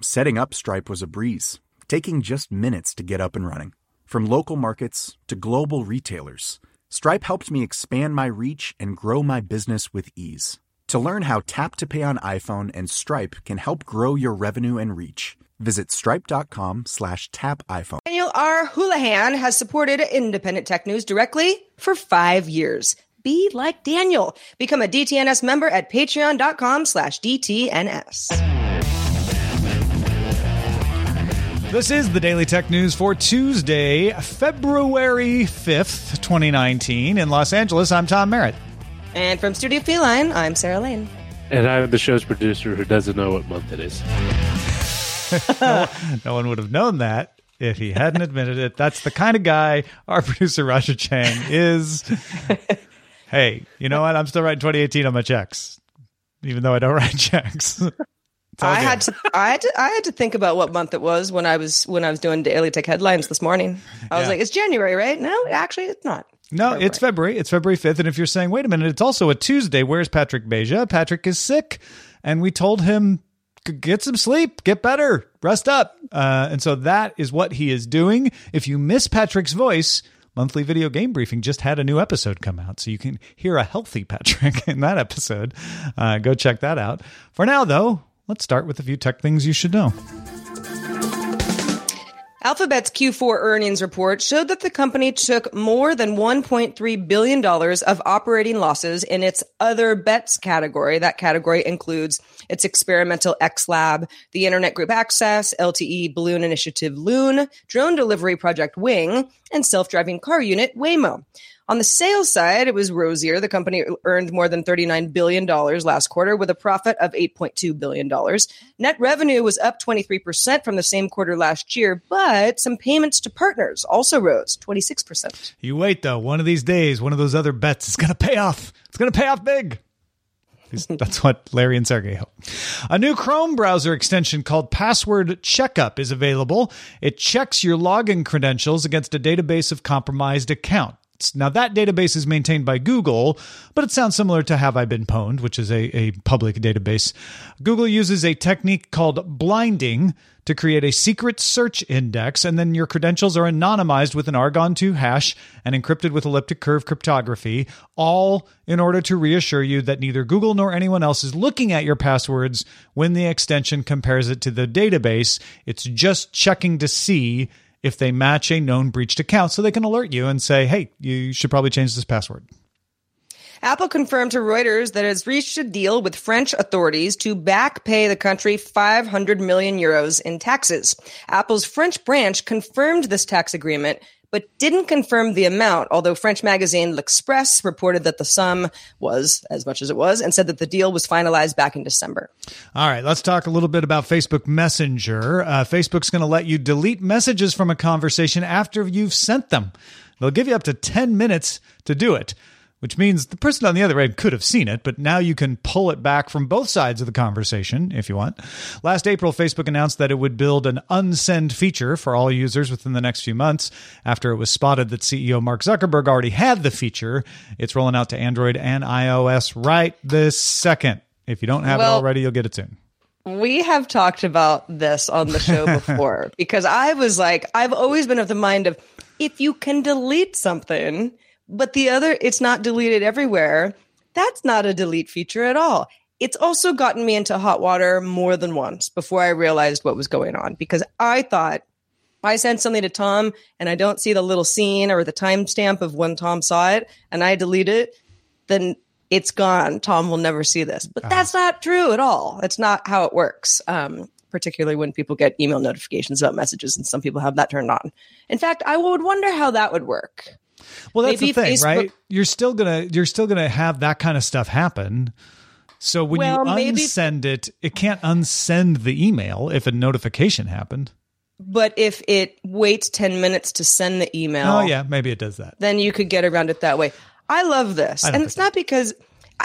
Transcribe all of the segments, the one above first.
Setting up Stripe was a breeze, taking just minutes to get up and running. From local markets to global retailers, Stripe helped me expand my reach and grow my business with ease. To learn how Tap to Pay on iPhone and Stripe can help grow your revenue and reach, visit stripe.com slash tap iPhone. Daniel R. Houlihan has supported independent tech news directly for five years. Be like Daniel. Become a DTNS member at patreon.com slash DTNS. This is the Daily Tech News for Tuesday, February 5th, 2019. In Los Angeles, I'm Tom Merritt. And from Studio Feline, I'm Sarah Lane. And I'm the show's producer who doesn't know what month it is. no, no one would have known that if he hadn't admitted it. That's the kind of guy our producer, Roger Chang, is. hey, you know what? I'm still writing 2018 on my checks, even though I don't write checks. I had to, I had to, I had to think about what month it was when I was when I was doing Daily Tech headlines this morning. I was Yeah. like, it's January, right? No, actually, it's not. No, it's February. It's February 5th. And if you're saying, wait a minute, it's also a Tuesday, where's Patrick Beja? Patrick is sick. And we told him, get some sleep, get better, rest up. Uh, and so that is what he is doing. If you miss Patrick's voice, Monthly Video Game Briefing just had a new episode come out. So you can hear a healthy Patrick in that episode. Uh, go check that out. For now, though, let's start with a few tech things you should know. Alphabet's Q4 earnings report showed that the company took more than $1.3 billion of operating losses in its other bets category. That category includes its experimental X Lab, the Internet Group Access, LTE Balloon Initiative Loon, drone delivery project Wing, and self-driving car unit Waymo. On the sales side, it was rosier. The company earned more than $39 billion last quarter with a profit of $8.2 billion. Net revenue was up 23% from the same quarter last year, but some payments to partners also rose 26%. You wait, though. One of these days, one of those other bets is going to pay off. It's going to pay off big. That's what Larry and Sergey hope. A new Chrome browser extension called Password Checkup is available. It checks your login credentials against a database of compromised accounts. Now, that database is maintained by Google, but it sounds similar to Have I Been Pwned, which is a, a public database. Google uses a technique called blinding to create a secret search index, and then your credentials are anonymized with an Argon 2 hash and encrypted with elliptic curve cryptography, all in order to reassure you that neither Google nor anyone else is looking at your passwords when the extension compares it to the database. It's just checking to see if they match a known breached account so they can alert you and say, hey, you should probably change this password. Apple confirmed to Reuters that it has reached a deal with French authorities to back pay the country 500 million euros in taxes. Apple's French branch confirmed this tax agreement, but didn't confirm the amount, although French magazine L'Express reported that the sum was as much as it was and said that the deal was finalized back in December. All right, let's talk a little bit about Facebook Messenger. Uh, Facebook's going to let you delete messages from a conversation after you've sent them. They'll give you up to 10 minutes to do it, which means the person on the other end could have seen it, but now you can pull it back from both sides of the conversation if you want. Last April, Facebook announced that it would build an unsend feature for all users within the next few months. After it was spotted that CEO Mark Zuckerberg already had the feature, it's rolling out to Android and iOS right this second. If you don't have it already, you'll get it soon. We have talked about this on the show before because I was like, I've always been of the mind of if you can delete something, but the other, it's not deleted everywhere, that's not a delete feature at all. it's also gotten me into hot water more than once before I realized what was going on because I thought I send something to Tom and I don't see the little scene or the timestamp of when Tom saw it and I delete it, then it's gone. Tom will never see this. But that's not true at all. That's not how it works. Um, particularly when people get email notifications about messages and some people have that turned on. In fact, I would wonder how that would work. Well, that's Maybe the thing, Facebook- right? You're still gonna you're still gonna have that kind of stuff happen. So when Well, you maybe- unsend it, it can't unsend the email if a notification happened. But if it waits 10 minutes to send the email, Oh yeah, maybe it does that. then you could get around it that way. I love this. I and it's not because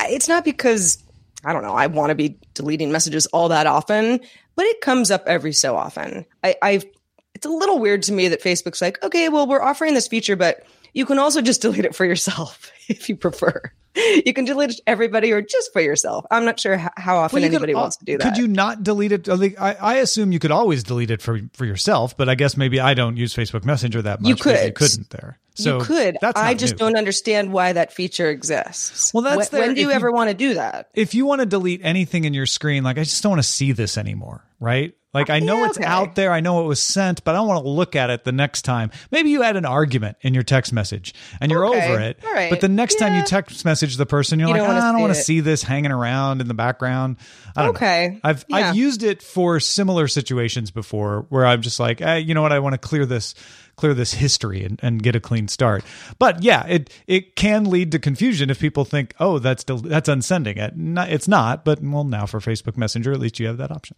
it's not because I don't know, I want to be deleting messages all that often, but it comes up every so often. I I've it's a little weird to me that Facebook's like, "Okay, well, we're offering this feature, but you can also just delete it for yourself if you prefer. You can delete it everybody or just for yourself. I'm not sure how often Well, you could anybody wants to do that. Could you not delete it? I, I assume you could always delete it for for yourself, but I guess maybe I don't use Facebook Messenger that much. You maybe You could. couldn't there. So you could. That's I just new. don't understand why that feature exists. Well, that's when, when do you you- ever want to do that? if you want to delete anything in your screen, like I just don't want to see this anymore, right? Like I know Yeah, it's okay. out there, I know it was sent, but I don't want to look at it the next time. Maybe you had an argument in your text message and you're Okay. over it. Right. But the next time you text message the person, you're You like, don't "Ah, I don't want to see this hanging around in the background. I don't know. Okay. I've Yeah. I've used it for similar situations before where I'm just like, hey, you know what, I want to clear this clear this history and, and get a clean start. But yeah, it it can lead to confusion if people think, oh, that's del- that's unsending it. No, it's not, but well, now for Facebook Messenger, at least you have that option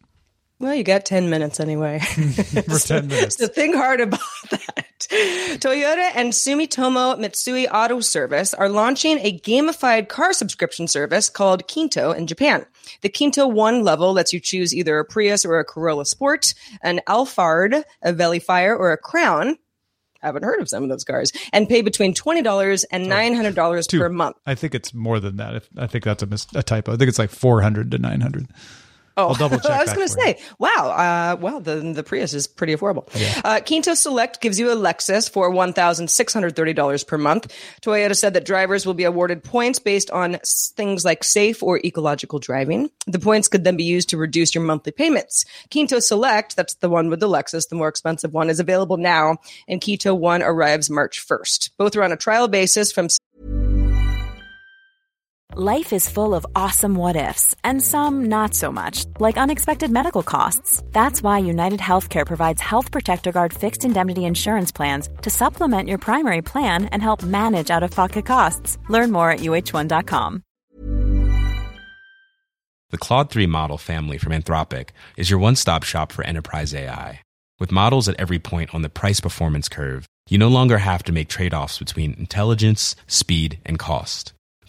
Well, you got 10 minutes anyway. for ten minutes. so think hard about that. Toyota and Sumitomo Mitsui Auto Service are launching a gamified car subscription service called Kinto in Japan. The Kinto One level lets you choose either a Prius or a Corolla Sport, an Alphard, a Vellfire, or a Crown. I haven't heard of some of those cars, and pay between twenty dollars and oh, nine hundred dollars per month. I think it's more than that. I think that's a, mis- a typo. I think it's like four hundred to nine hundred. Oh, I'll double check I was going to say, wow, uh, well, the the Prius is pretty affordable. Uh, Kinto Select gives you a Lexus for one thousand six hundred thirty dollars per month. Toyota said that drivers will be awarded points based on things like safe or ecological driving. The points could then be used to reduce your monthly payments. Kinto Select, that's the one with the Lexus, the more expensive one, is available now, and Kinto One arrives March first. Both are on a trial basis from Life is full of awesome what ifs, and some not so much, like unexpected medical costs. That's why United Healthcare provides Health Protector Guard fixed indemnity insurance plans to supplement your primary plan and help manage out of pocket costs. Learn more at uh1.com. The Claude 3 model family from Anthropic is your one stop shop for enterprise AI. With models at every point on the price performance curve, you no longer have to make trade offs between intelligence, speed, and cost.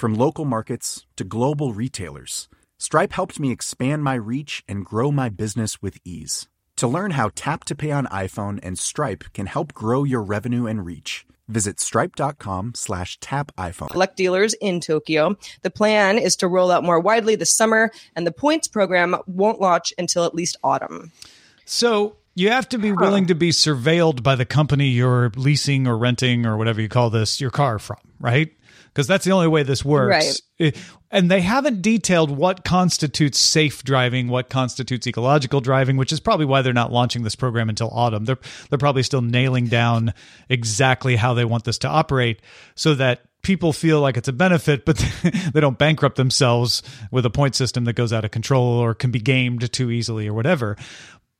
From local markets to global retailers, Stripe helped me expand my reach and grow my business with ease. To learn how Tap to Pay on iPhone and Stripe can help grow your revenue and reach, visit stripe.com slash tap iPhone. select dealers in Tokyo. The plan is to roll out more widely this summer, and the points program won't launch until at least autumn. So you have to be willing to be surveilled by the company you're leasing or renting or whatever you call this your car from, right? Because that's the only way this works. Right. And they haven't detailed what constitutes safe driving, what constitutes ecological driving, which is probably why they're not launching this program until autumn. They're they're probably still nailing down exactly how they want this to operate so that people feel like it's a benefit, but they don't bankrupt themselves with a point system that goes out of control or can be gamed too easily or whatever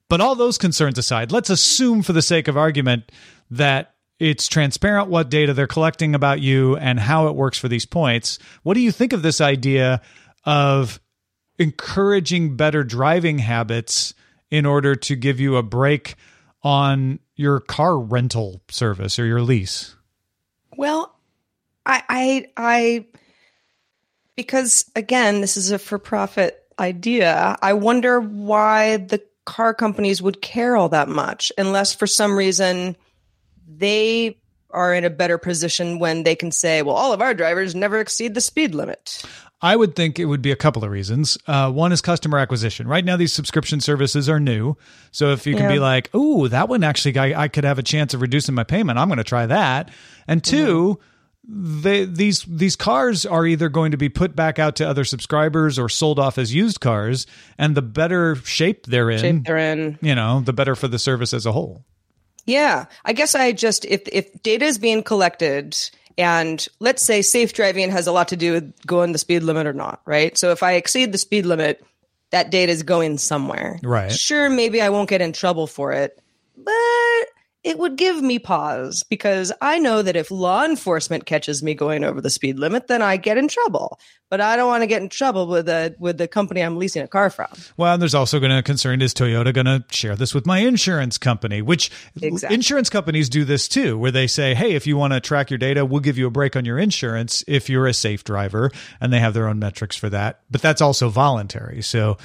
But all those concerns aside, let's assume for the sake of argument that it's transparent what data they're collecting about you and how it works for these points. What do you think of this idea of encouraging better driving habits in order to give you a break on your car rental service or your lease? Well, I, I, I, because again, this is a for profit idea. I wonder why the car companies would care all that much unless for some reason they are in a better position when they can say, well, all of our drivers never exceed the speed limit. I would think it would be a couple of reasons. Uh, one is customer acquisition. Right now, these subscription services are new. So if you can Yeah. be like, oh, that one actually, I, I could have a chance of reducing my payment, I'm going to try that. And 2 they, these these cars are either going to be put back out to other subscribers or sold off as used cars. And the better shape they're in, Shape they're in. you know, the better for the service as a whole. Yeah, I guess I just if if data is being collected and let's say safe driving has a lot to do with going the speed limit or not, right? So if I exceed the speed limit, that data is going somewhere. Right. Sure, maybe I won't get in trouble for it, but it would give me pause because I know that if law enforcement catches me going over the speed limit, then I get in trouble. But I don't want to get in trouble with the with the company I'm leasing a car from. Well, and there's also going to concern is Toyota going to share this with my insurance company, which Exactly. insurance companies do this too, where they say, hey, if you want to track your data, we'll give you a break on your insurance if you're a safe driver, and they have their own metrics for that. But that's also voluntary, so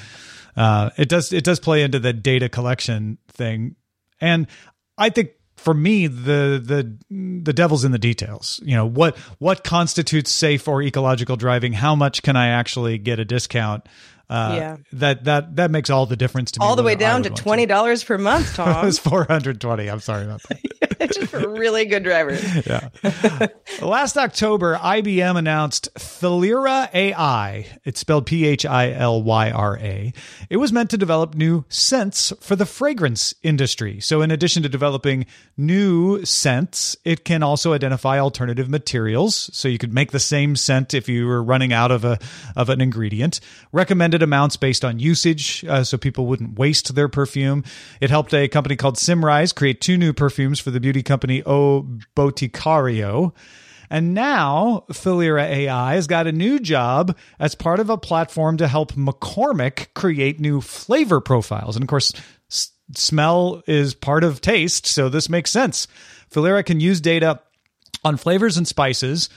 uh, it does it does play into the data collection thing, and I think. For me, the the the devil's in the details. You know what what constitutes safe or ecological driving? How much can I actually get a discount? Uh, Yeah. that that that makes all the difference to me. All the way down to twenty dollars per month, It Tom. was four hundred twenty. I'm sorry about that. just for really good drivers. Yeah. Last October, IBM announced Philyra AI. It's spelled P H I L Y R A. It was meant to develop new scents for the fragrance industry. So, in addition to developing new scents, it can also identify alternative materials. So, you could make the same scent if you were running out of a of an ingredient. Recommended amounts based on usage, uh, so people wouldn't waste their perfume. It helped a company called Symrise create two new perfumes for the beauty company O Boticario. And now Philyra AI has got a new job as part of a platform to help McCormick create new flavor profiles. And of course, s- smell is part of taste, so this makes sense. Philyra can use data on flavors and spices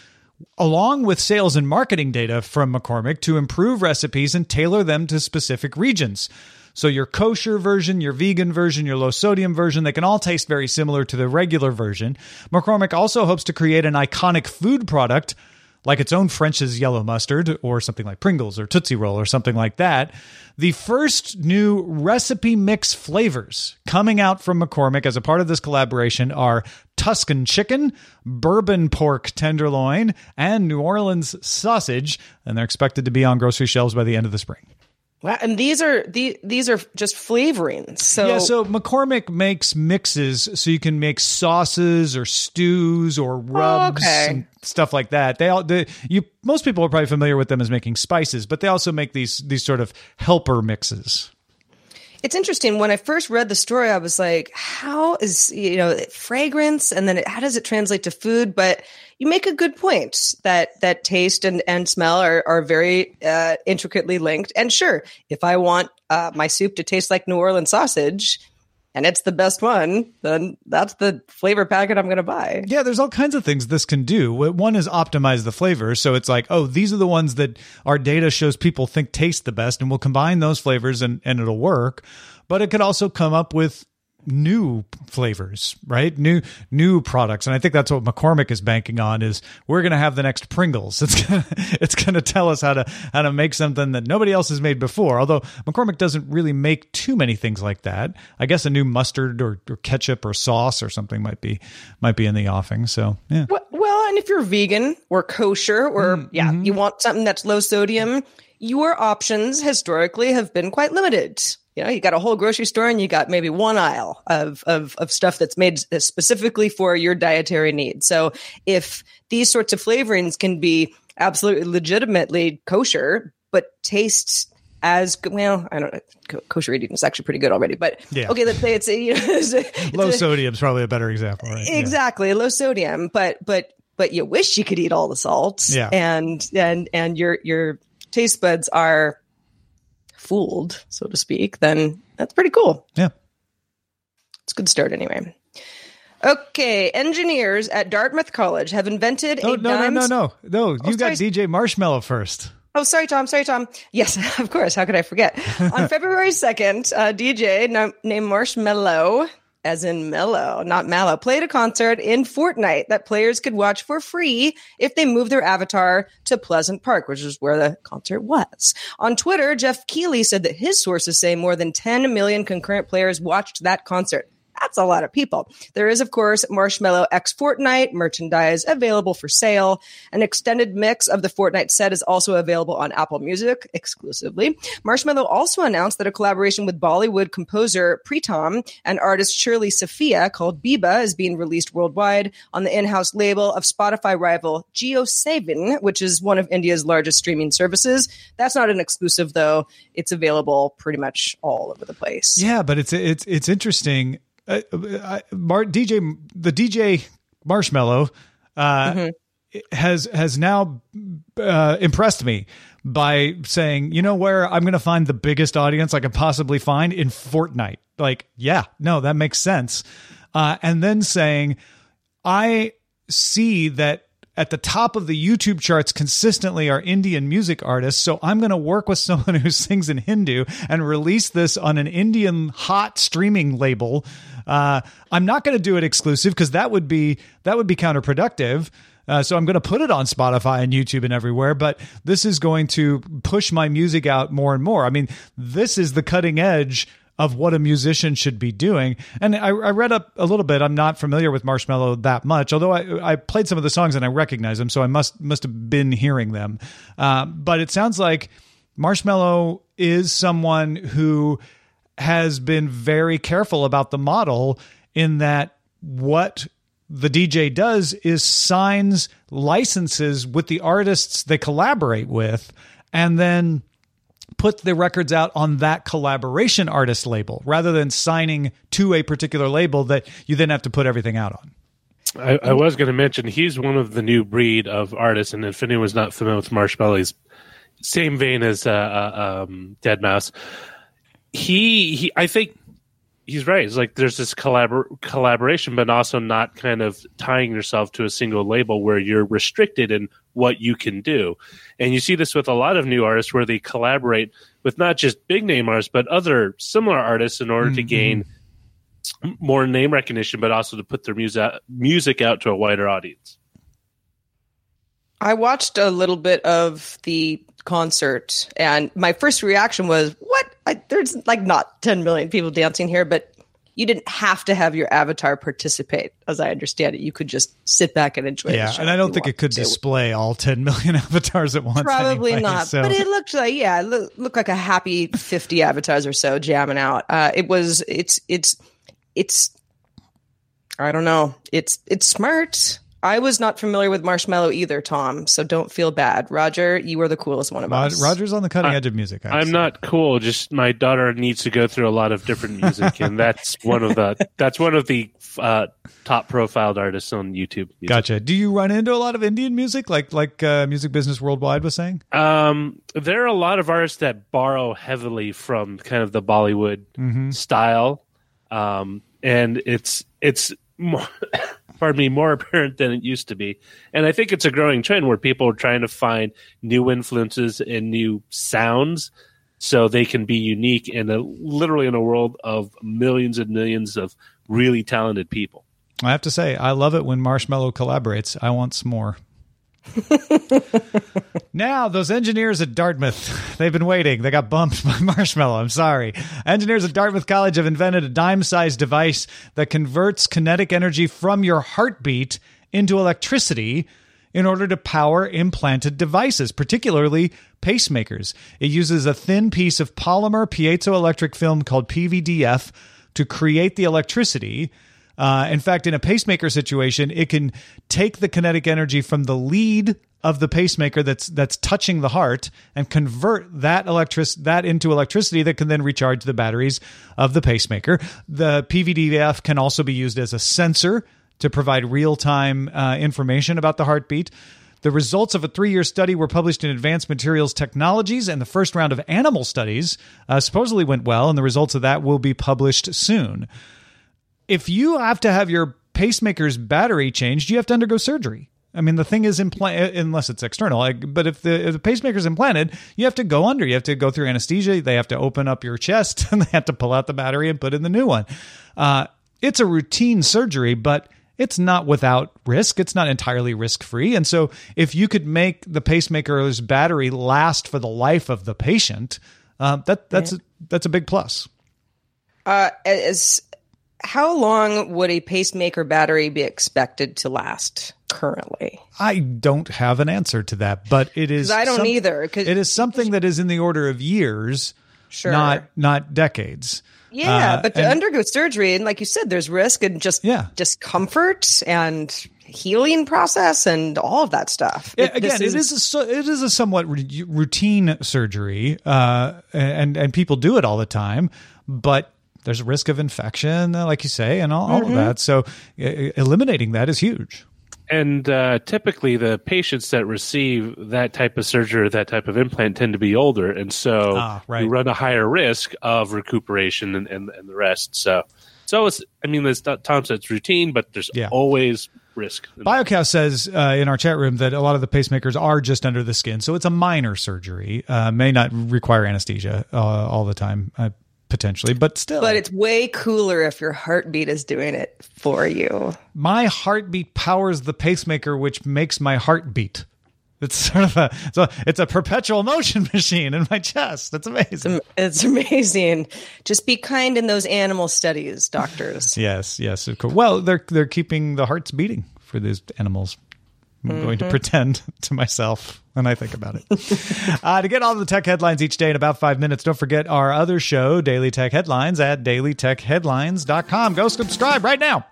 along with sales and marketing data from McCormick to improve recipes and tailor them to specific regions. So your kosher version, your vegan version, your low sodium version, they can all taste very similar to the regular version. McCormick also hopes to create an iconic food product like its own French's yellow mustard or something like Pringles or Tootsie Roll or something like that. The first new recipe mix flavors coming out from McCormick as a part of this collaboration are Tuscan chicken, bourbon pork tenderloin, and New Orleans sausage, and they're expected to be on grocery shelves by the end of the spring. Wow, and these are the these are just flavorings. So, yeah, so McCormick makes mixes so you can make sauces or stews or rubs okay. and stuff like that. They all they, you most people are probably familiar with them as making spices, but they also make these these sort of helper mixes. It's interesting. When I first read the story, I was like, "How is you know fragrance, and then it, how does it translate to food?" But you make a good point that that taste and, and smell are are very uh, intricately linked. And sure, if I want uh, my soup to taste like New Orleans sausage, and it's the best one, then that's the flavor packet I'm going to buy. Yeah, there's all kinds of things this can do. One is optimize the flavor. So it's like, oh, these are the ones that our data shows people think taste the best, and we'll combine those flavors and, and it'll work. But it could also come up with new flavors, right? New new products. And I think that's what McCormick is banking on is we're going to have the next Pringles. It's gonna, it's going to tell us how to how to make something that nobody else has made before. Although McCormick doesn't really make too many things like that. I guess a new mustard or, or ketchup or sauce or something might be might be in the offing. So, yeah. Well, well, and if you're vegan or kosher or mm-hmm, yeah, mm-hmm. you want something that's low sodium, your options historically have been quite limited. You know, you got a whole grocery store and you got maybe one aisle of of of stuff that's made uh, specifically for your dietary needs. So, if these sorts of flavorings can be absolutely legitimately kosher but taste as good. Well, I don't know. Kosher eating is actually pretty good already, but Yeah. okay, let's say it's a, you know, it's a, it's Low sodium is probably a better example, right? Yeah. exactly low sodium, but but but you wish you could eat all the salts, Yeah. and and and your your taste buds are fooled, so to speak. Then that's pretty cool. Yeah. It's a good start anyway. Okay, engineers at Dartmouth College have invented Oh, a no, no, dime no, no, no. Oh, you got. DJ Marshmello first. Oh, sorry, Tom. Sorry, Tom. Yes, of course. How could I forget? On February 2nd, a uh, DJ no- named Marshmello, as in mellow, not mallow, played a concert in Fortnite that players could watch for free if they moved their avatar to Pleasant Park, which is where the concert was. On Twitter, Geoff Keighley said that his sources say more than 10 million concurrent players watched that concert. That's a lot of people. There is, of course, Marshmello X Fortnite merchandise available for sale. An extended mix of the Fortnite set is also available on Apple Music exclusively. Marshmello also announced that a collaboration with Bollywood composer Pritam and artist Shirley Setia called Biba is being released worldwide on the in-house label of Spotify rival JioSaavn, which is one of India's largest streaming services. That's not an exclusive though. It's available pretty much all over the place. Yeah, but it's it's it's interesting. Uh, uh, Mar- DJ the DJ Marshmello uh, has has now uh, impressed me by saying, you know, where I'm going to find the biggest audience I could possibly find in Fortnite. Like, yeah, no, that makes sense. Uh, and then saying, I see that at the top of the YouTube charts consistently are Indian music artists. So I'm going to work with someone who sings in Hindu and release this on an Indian hot streaming label. Uh, I'm not going to do it exclusive because that would be that would be counterproductive. Uh, so I'm going to put it on Spotify and YouTube and everywhere, but this is going to push my music out more and more. I mean, this is the cutting edge of what a musician should be doing. And I, I read up a little bit. I'm not familiar with Marshmello that much, although I, I played some of the songs and I recognize them, so I must must have been hearing them. Uh, but it sounds like Marshmello is someone who has been very careful about the model in that what the DJ does is signs licenses with the artists they collaborate with and then put the records out on that collaboration artist label rather than signing to a particular label that you then have to put everything out on. I, I was going to mention he's one of the new breed of artists, and if anyone's not familiar with Marshmello, he's same vein as uh, uh, um, Deadmau5. He, he, I think he's right. It's like there's this collabor- collaboration, but also not kind of tying yourself to a single label where you're restricted in what you can do. And you see this with a lot of new artists where they collaborate with not just big name artists, but other similar artists in order to mm-hmm. gain more name recognition, but also to put their music music out to a wider audience. I watched a little bit of the concert, and my first reaction was, "What? I, there's like not 10 million people dancing here, but you didn't have to have your avatar participate, as I understand it. You could just sit back and enjoy. Yeah, and I don't think it could to. display all 10 million avatars at once. Probably anyway, not, so- but it looked like yeah, it loo- looked like a happy 50 avatars or so jamming out. Uh, it was it's it's it's I don't know. It's it's smart. I was not familiar with Marshmello either, Tom. So don't feel bad, Roger. You were the coolest one of Rod- us. Roger's on the cutting edge of music. I have to I'm not cool. Just my daughter needs to go through a lot of different music, and that's one of the that's one of the uh, top profiled artists on YouTube. Music. Gotcha. Do you run into a lot of Indian music, like like uh, Music Business Worldwide was saying? Um, there are a lot of artists that borrow heavily from kind of the Bollywood style, um, and it's it's more, pardon me, more apparent than it used to be. And I think it's a growing trend where people are trying to find new influences and new sounds, so they can be unique in a literally in a world of millions and millions of really talented people. I have to say, I love it when Marshmello collaborates. I want some more. now, those engineers at Dartmouth, they've been waiting. They got bumped by Marshmello. I'm sorry. Engineers at Dartmouth College have invented a dime sized device that converts kinetic energy from your heartbeat into electricity in order to power implanted devices, particularly pacemakers. It uses a thin piece of polymer piezoelectric film called PVDF to create the electricity. Uh, in fact, in a pacemaker situation, it can take the kinetic energy from the lead of the pacemaker that's that's touching the heart and convert that electric that into electricity that can then recharge the batteries of the pacemaker. The PVDF can also be used as a sensor to provide real time uh, information about the heartbeat. The results of a three year study were published in Advanced Materials Technologies, and the first round of animal studies uh, supposedly went well, and the results of that will be published soon. If you have to have your pacemaker's battery changed, you have to undergo surgery. I mean, the thing is implanted unless it's external. Like, but if the if the pacemaker's implanted, you have to go under. You have to go through anesthesia. They have to open up your chest and they have to pull out the battery and put in the new one. Uh, it's a routine surgery, but it's not without risk. It's not entirely risk free. And so, if you could make the pacemaker's battery last for the life of the patient, uh, that that's a, that's a big plus. Uh, as how long would a pacemaker battery be expected to last currently? I don't have an answer to that, but it is. I don't some- either, it is something that is in the order of years, Sure. not not decades. Yeah, Uh, but to and- undergo surgery, and like you said, there's risk and just Yeah. discomfort and healing process and all of that stuff. It- again, this it is a, it is a somewhat routine surgery, uh, and and people do it all the time, but there's a risk of infection, uh, like you say, and all, all Mm-hmm. of that. So eliminating that is huge. And uh, typically, the patients that receive that type of surgery or that type of implant tend to be older, and so Ah, right. you run a higher risk of recuperation and, and, and the rest. So, so it's I mean, as Tom said, it's routine, but there's Yeah. always risk. Biocow says uh, in our chat room that a lot of the pacemakers are just under the skin, so it's a minor surgery. Uh, may not require anesthesia uh, all the time, uh, potentially, but still. But it's way cooler if your heartbeat is doing it for you. my heartbeat powers the pacemaker, which makes my heart beat. It's sort of a it's a, it's a perpetual motion machine in my chest. It's amazing. It's amazing. Just be kind in those animal studies, doctors. Yes, yes, of course. Well, they're they're keeping the hearts beating for these animals. I'm going to pretend to myself when I think about it. uh, to get all the tech headlines each day in about five minutes, don't forget our other show, Daily Tech Headlines, at dailytechheadlines.com. Go subscribe right now.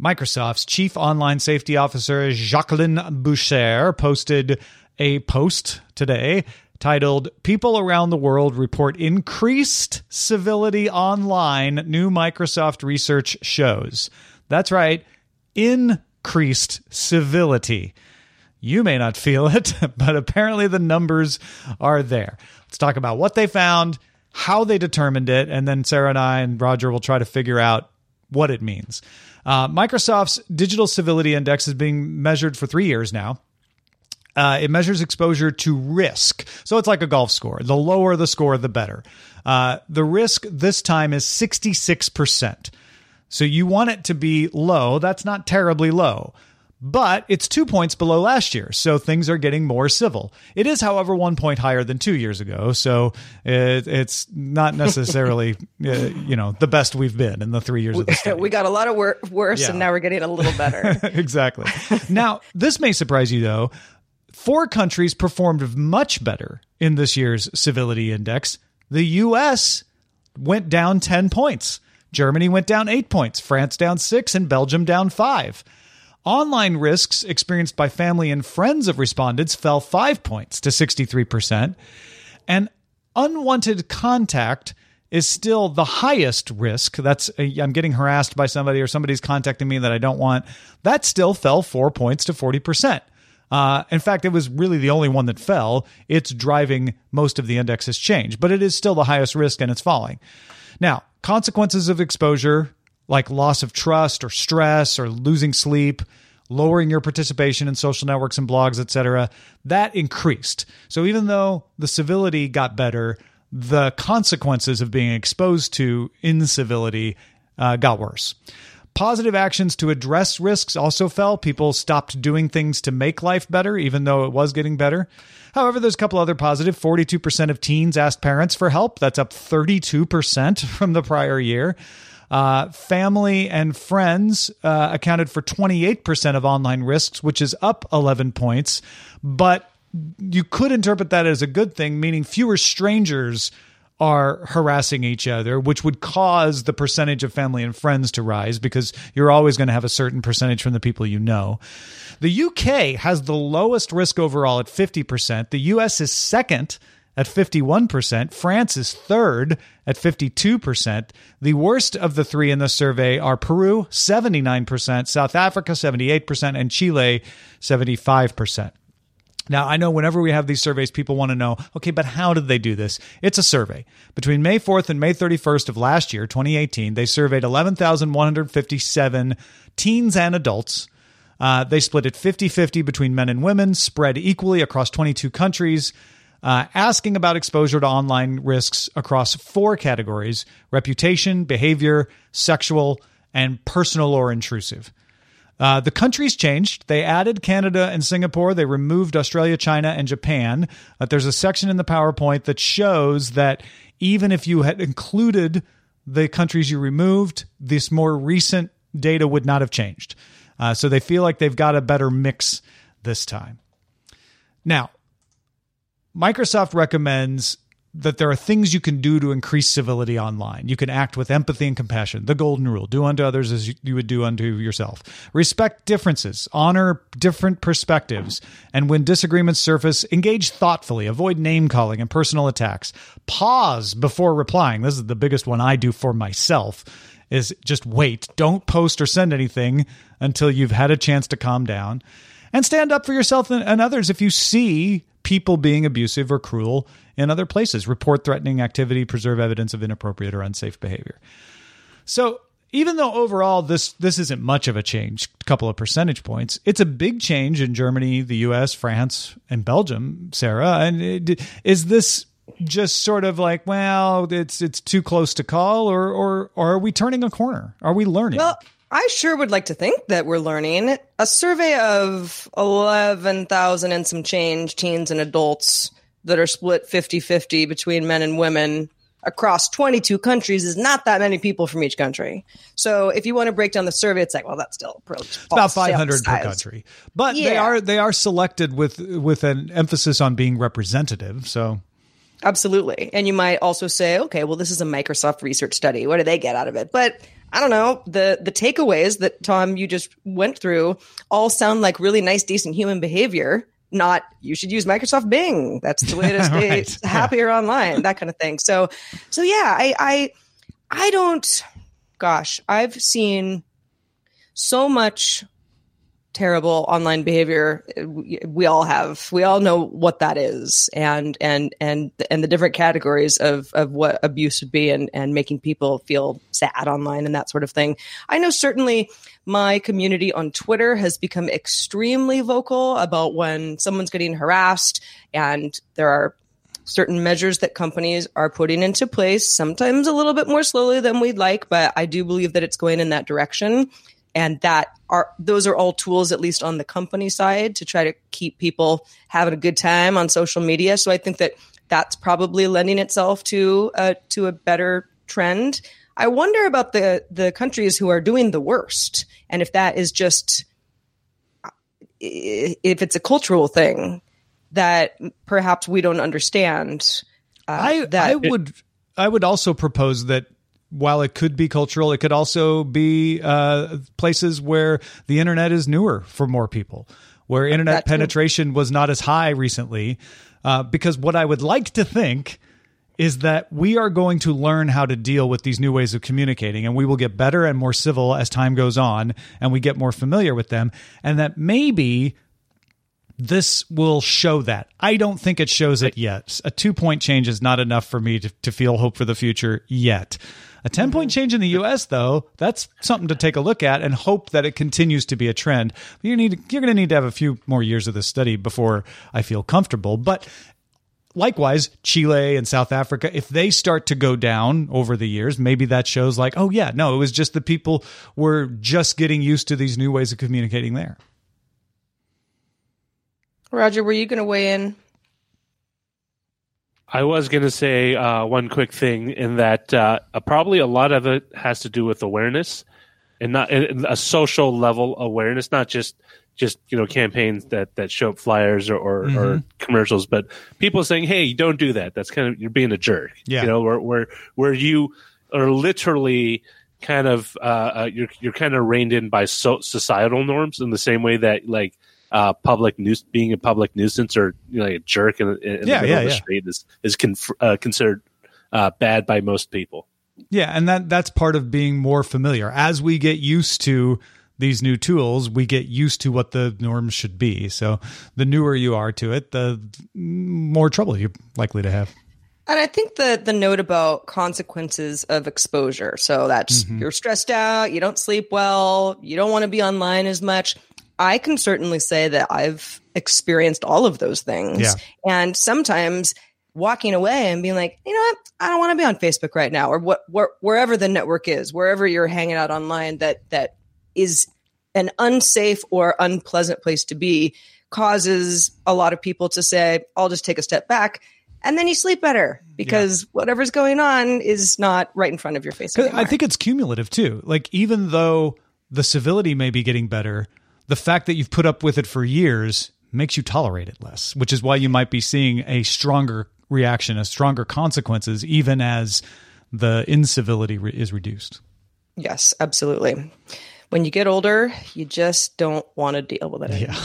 Microsoft's chief online safety officer, Jacqueline Beauchere, posted a post today titled People Around the World Report Increased Civility Online, New Microsoft Research Shows. That's right, increased civility. You may not feel it, but apparently the numbers are there. Let's talk about what they found, how they determined it, and then Sarah and I and Roger will try to figure out what it means. Uh, Microsoft's Digital Civility Index is being measured for three years now. Uh, it measures exposure to risk. So it's like a golf score. The lower the score, the better. Uh, the risk this time is 66%. So you want it to be low. That's not terribly low, but it's two points below last year. So things are getting more civil. It is, however, one point higher than two years ago. So it, it's not necessarily, uh, you know, the best we've been in the three years of the study. we got a lot of wor- worse, Yeah. and now we're getting a little better. exactly. Now, this may surprise you though. Four countries performed much better in this year's civility index. The US went down 10 points. Germany went down 8 points, France down 6 and Belgium down 5. Online risks experienced by family and friends of respondents fell 5 points to 63%. And unwanted contact is still the highest risk. That's uh, I'm getting harassed by somebody or somebody's contacting me that I don't want. That still fell four points to 40%. Uh, in fact, it was really the only one that fell. It's driving most of the index's change, but it is still the highest risk and it's falling. Now, consequences of exposure like loss of trust or stress or losing sleep, lowering your participation in social networks and blogs, etc., that increased. So even though the civility got better, the consequences of being exposed to incivility uh, got worse. Positive actions to address risks also fell. People stopped doing things to make life better, even though it was getting better. However, there's a couple other positive. 42% of teens asked parents for help. That's up 32% from the prior year. Uh, family and friends uh, accounted for 28% of online risks, which is up 11 points. But you could interpret that as a good thing, meaning fewer strangers are harassing each other, which would cause the percentage of family and friends to rise because you're always going to have a certain percentage from the people you know. The UK has the lowest risk overall at 50%. The US is second at 51%. France is third at 52%. The worst of the three in the survey are Peru, 79%, South Africa, 78%, and Chile, 75%. Now, I know whenever we have these surveys, people want to know, okay, but how did they do this? It's a survey. Between May 4th and May 31st of last year, 2018, they surveyed 11,157 teens and adults. Uh, they split it 50 50 between men and women, spread equally across 22 countries, uh, asking about exposure to online risks across four categories reputation, behavior, sexual, and personal or intrusive. Uh, the countries changed. They added Canada and Singapore. They removed Australia, China, and Japan. Uh, there's a section in the PowerPoint that shows that even if you had included the countries you removed, this more recent data would not have changed. Uh, so they feel like they've got a better mix this time. Now, Microsoft recommends that there are things you can do to increase civility online. You can act with empathy and compassion. The golden rule do unto others as you would do unto yourself. Respect differences, honor different perspectives, and when disagreements surface, engage thoughtfully. Avoid name calling and personal attacks. Pause before replying. This is the biggest one I do for myself. Is just wait. Don't post or send anything until you've had a chance to calm down. And stand up for yourself and others if you see people being abusive or cruel in other places. Report threatening activity, preserve evidence of inappropriate or unsafe behavior. So, even though overall this this isn't much of a change, a couple of percentage points, it's a big change in Germany, the U.S., France, and Belgium. Sarah, and it, is this just sort of like, well, it's it's too close to call, or or or are we turning a corner? Are we learning? Well, I sure would like to think that we're learning. A survey of 11,000 and some change teens and adults that are split 50 50 between men and women across 22 countries is not that many people from each country. So if you want to break down the survey, it's like, well, that's still it's about 500 per country. But yeah. they are they are selected with with an emphasis on being representative. So absolutely, and you might also say, okay, well, this is a Microsoft research study. What do they get out of it? But I don't know the the takeaways that Tom you just went through all sound like really nice, decent human behavior not you should use Microsoft Bing. That's the way to stay right. happier yeah. online, that kind of thing. So so yeah, I I I don't gosh, I've seen so much terrible online behavior we all have. We all know what that is and and and and the different categories of of what abuse would be and and making people feel sad online and that sort of thing. I know certainly my community on twitter has become extremely vocal about when someone's getting harassed and there are certain measures that companies are putting into place sometimes a little bit more slowly than we'd like but i do believe that it's going in that direction and that are those are all tools at least on the company side to try to keep people having a good time on social media. So i think that that's probably lending itself to a to a better trend. I wonder about the the countries who are doing the worst and if that is just if it's a cultural thing that perhaps we don't understand uh, I, that I would I would also propose that while it could be cultural, it could also be uh, places where the internet is newer for more people, where internet penetration was not as high recently. Uh, because what I would like to think is that we are going to learn how to deal with these new ways of communicating and we will get better and more civil as time goes on and we get more familiar with them. And that maybe this will show that. I don't think it shows it yet. A two point change is not enough for me to, to feel hope for the future yet. A 10 point mm-hmm. change in the US, though, that's something to take a look at and hope that it continues to be a trend. You need, you're going to need to have a few more years of this study before I feel comfortable. But likewise, Chile and South Africa, if they start to go down over the years, maybe that shows like, oh, yeah, no, it was just the people were just getting used to these new ways of communicating there. Roger, were you going to weigh in? I was going to say uh, one quick thing in that uh, probably a lot of it has to do with awareness and not and a social level awareness, not just just you know campaigns that that show up flyers or or, Mm-hmm. or commercials, but people saying, "Hey, don't do that. That's kind of you're being a jerk." Yeah. you know, where where where you are literally kind of uh, uh, you're you're kind of reined in by so, societal norms in the same way that like uh, public news being a public nuisance or you know, like a jerk in, in the middle yeah, of the yeah. street is is conf- uh, considered uh, bad by most people. Yeah, and that that's part of being more familiar. As we get used to these new tools, we get used to what the norms should be. So the newer you are to it, the more trouble you're likely to have. And I think the the note about consequences of exposure. So that's you're stressed out, you don't sleep well, you don't want to be online as much. I can certainly say that I've experienced all of those things. Yeah. And sometimes walking away and being like, you know what, I don't want to be on Facebook right now, or what, where, wherever the network is, wherever you're hanging out online, that that is an unsafe or unpleasant place to be, causes a lot of people to say, "I'll just take a step back." And then you sleep better because whatever's going on is not right in front of your face. Anymore. I think it's cumulative too. Like even though the civility may be getting better, the fact that you've put up with it for years makes you tolerate it less, which is why you might be seeing a stronger reaction, a stronger consequences, even as the incivility re- is reduced. Yes, absolutely. When you get older, you just don't want to deal with it. Yeah.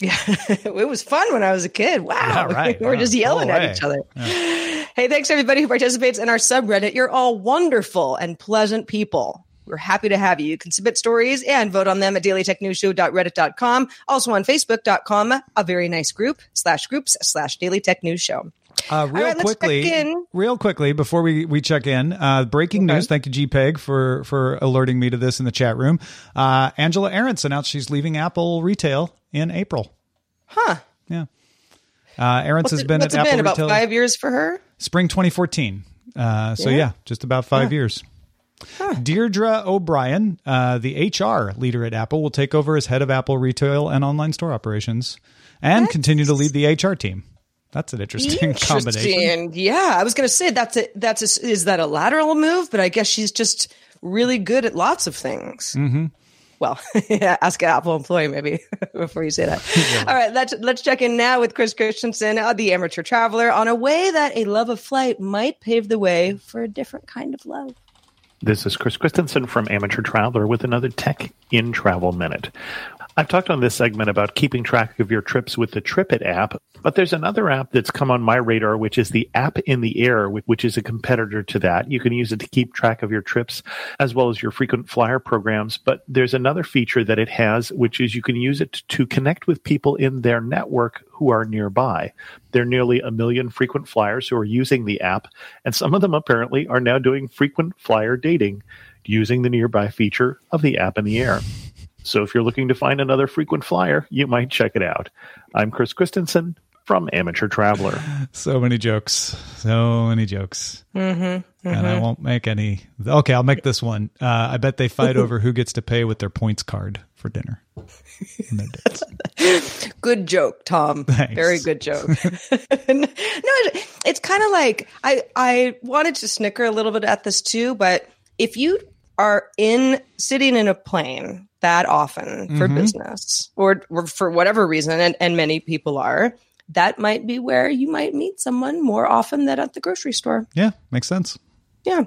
Yeah, it was fun when I was a kid. Wow, Yeah, right. we were just yelling at each other. Hey, thanks everybody who participates in our subreddit. You're all wonderful and pleasant people. We're happy to have you. You can submit stories and vote on them at dailytechnewsshow.reddit.com. Also on facebook.com, a very nice group slash groups slash daily tech news show. Uh, real right, quickly, real quickly before we, we check in, uh, breaking news. Thank you, GPEG, for for alerting me to this in the chat room. Uh, Angela Ahrendts announced she's leaving Apple retail in April. Huh. Yeah, uh, Ahrendts has been at Apple been about retail five years for her? spring 2014. Uh, so yeah. Yeah. just about five years. Deirdre O'Brien, uh, the HR leader at Apple, will take over as head of Apple retail and online store operations, and continue to lead the HR team. That's an interesting, combination. Interesting. Yeah, I was going to say that's a that's a, is that a lateral move, but I guess she's just really good at lots of things. Mm-hmm. Well, yeah, ask an Apple employee maybe before you say that. All right, let's let's check in now with Chris Christensen, uh, the amateur traveler, on a way that a love of flight might pave the way for a different kind of love. This is Chris Christensen from Amateur Traveler with another Tech in Travel Minute. I've talked on this segment about keeping track of your trips with the TripIt app, but there's another app that's come on my radar, which is the App in the Air, which is a competitor to that. You can use it to keep track of your trips as well as your frequent flyer programs. But there's another feature that it has, which is you can use it to connect with people in their network who are nearby. There are nearly a million frequent flyers who are using the app, and some of them apparently are now doing frequent flyer dating using the nearby feature of the app in the air. So if you're looking to find another frequent flyer, you might check it out. I'm Chris Christensen from Amateur Traveler. So many jokes. So many jokes. Mm-hmm, And I won't make any. Okay, I'll make this one. Uh, I bet they fight over who gets to pay with their points card for dinner. when they're dates. Good joke, Tom. Thanks. Very good joke. no, it's kind of like I I wanted to snicker a little bit at this too, but if you are in sitting in a plane that often for mm-hmm. business or, or for whatever reason, and, and many people are, that might be where you might meet someone more often than at the grocery store. yeah, makes sense. Yeah. All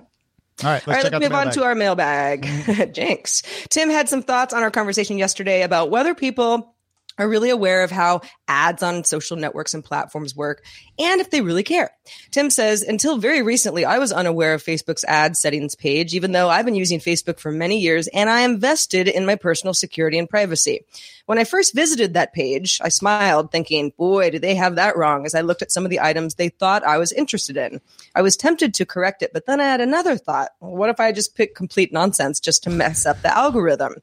right, let's All right, let's move on to our mailbag. Mm-hmm. Jinx. Tim had some thoughts on our conversation yesterday about whether people are really aware of how ads on social networks and platforms work and if they really care. Tim says, until very recently, I was unaware of Facebook's ad settings page, even though I've been using Facebook for many years and I am vested in my personal security and privacy. When I first visited that page, I smiled, thinking, boy, do they have that wrong as I looked at some of the items they thought I was interested in. I was tempted to correct it, but then I had another thought. What if I just pick complete nonsense just to mess up the algorithm?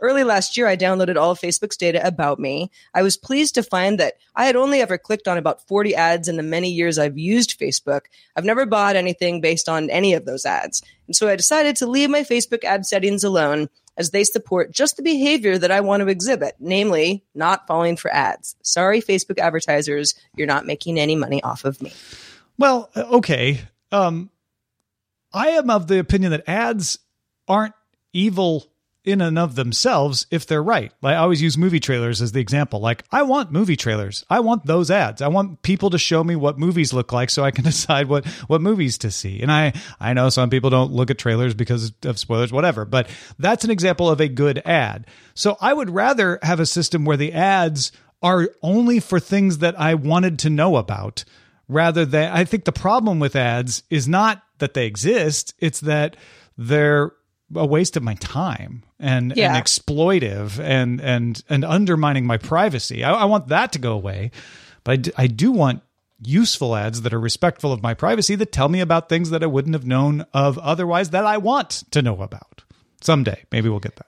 Early last year, I downloaded all of Facebook's data about me. I was pleased to find that I had only ever clicked on about 40 ads in the many years I've used Facebook. I've never bought anything based on any of those ads. And so I decided to leave my Facebook ad settings alone as they support just the behavior that I want to exhibit, namely not falling for ads. Sorry, Facebook advertisers, you're not making any money off of me. Well, uh, okay. Um, I am of the opinion that ads aren't evil in and of themselves if they're right. I always use movie trailers as the example. Like, I want movie trailers. I want those ads. I want people to show me what movies look like so I can decide what, what movies to see. And I, I know some people don't look at trailers because of spoilers, whatever, but that's an example of a good ad. So I would rather have a system where the ads are only for things that I wanted to know about rather than I think the problem with ads is not that they exist, it's that they're a waste of my time and, Yeah. and exploitive and and and undermining my privacy. I, I want that to go away, but I d- I do want useful ads that are respectful of my privacy that tell me about things that I wouldn't have known of otherwise that I want to know about. Someday, maybe we'll get that.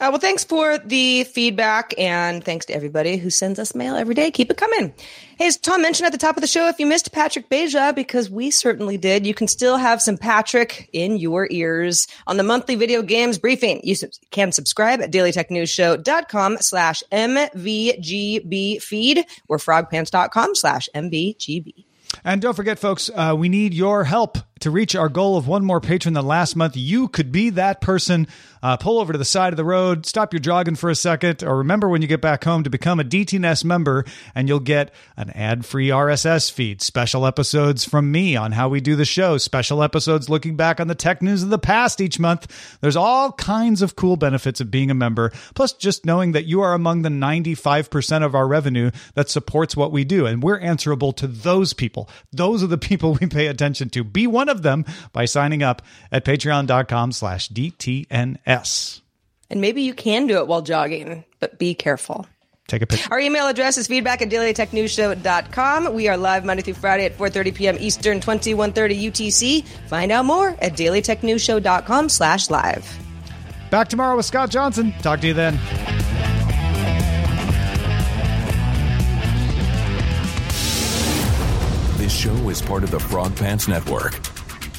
Uh, well, thanks for the feedback and thanks to everybody who sends us mail every day. Keep it coming. Hey, as Tom mentioned at the top of the show, if you missed Patrick Beja, because we certainly did, you can still have some Patrick in your ears on the monthly video games briefing. You can subscribe at dailytechnewsshow.com slash MVGB feed or frogpants.com slash MVGB. And don't forget, folks, uh, we need your help to reach our goal of one more patron than last month. You could be that person. Uh, pull over to the side of the road, stop your jogging for a second, or remember when you get back home to become a DTNS member, and you'll get an ad free RSS feed, special episodes from me on how we do the show, special episodes looking back on the tech news of the past each month. There's all kinds of cool benefits of being a member, plus just knowing that you are among the 95% of our revenue that supports what we do. And we're answerable to those people. Those are the people we pay attention to. Be one of them by signing up at patreon.com slash DTNS. And maybe you can do it while jogging, but be careful. Take a picture. Our email address is feedback at dailytechnewsshow.com. We are live Monday through Friday at 4.30 p.m. Eastern, 2130 UTC. Find out more at dailytechnewsshow.com slash live. Back tomorrow with Scott Johnson. Talk to you then. This show is part of the Frog Pants Network.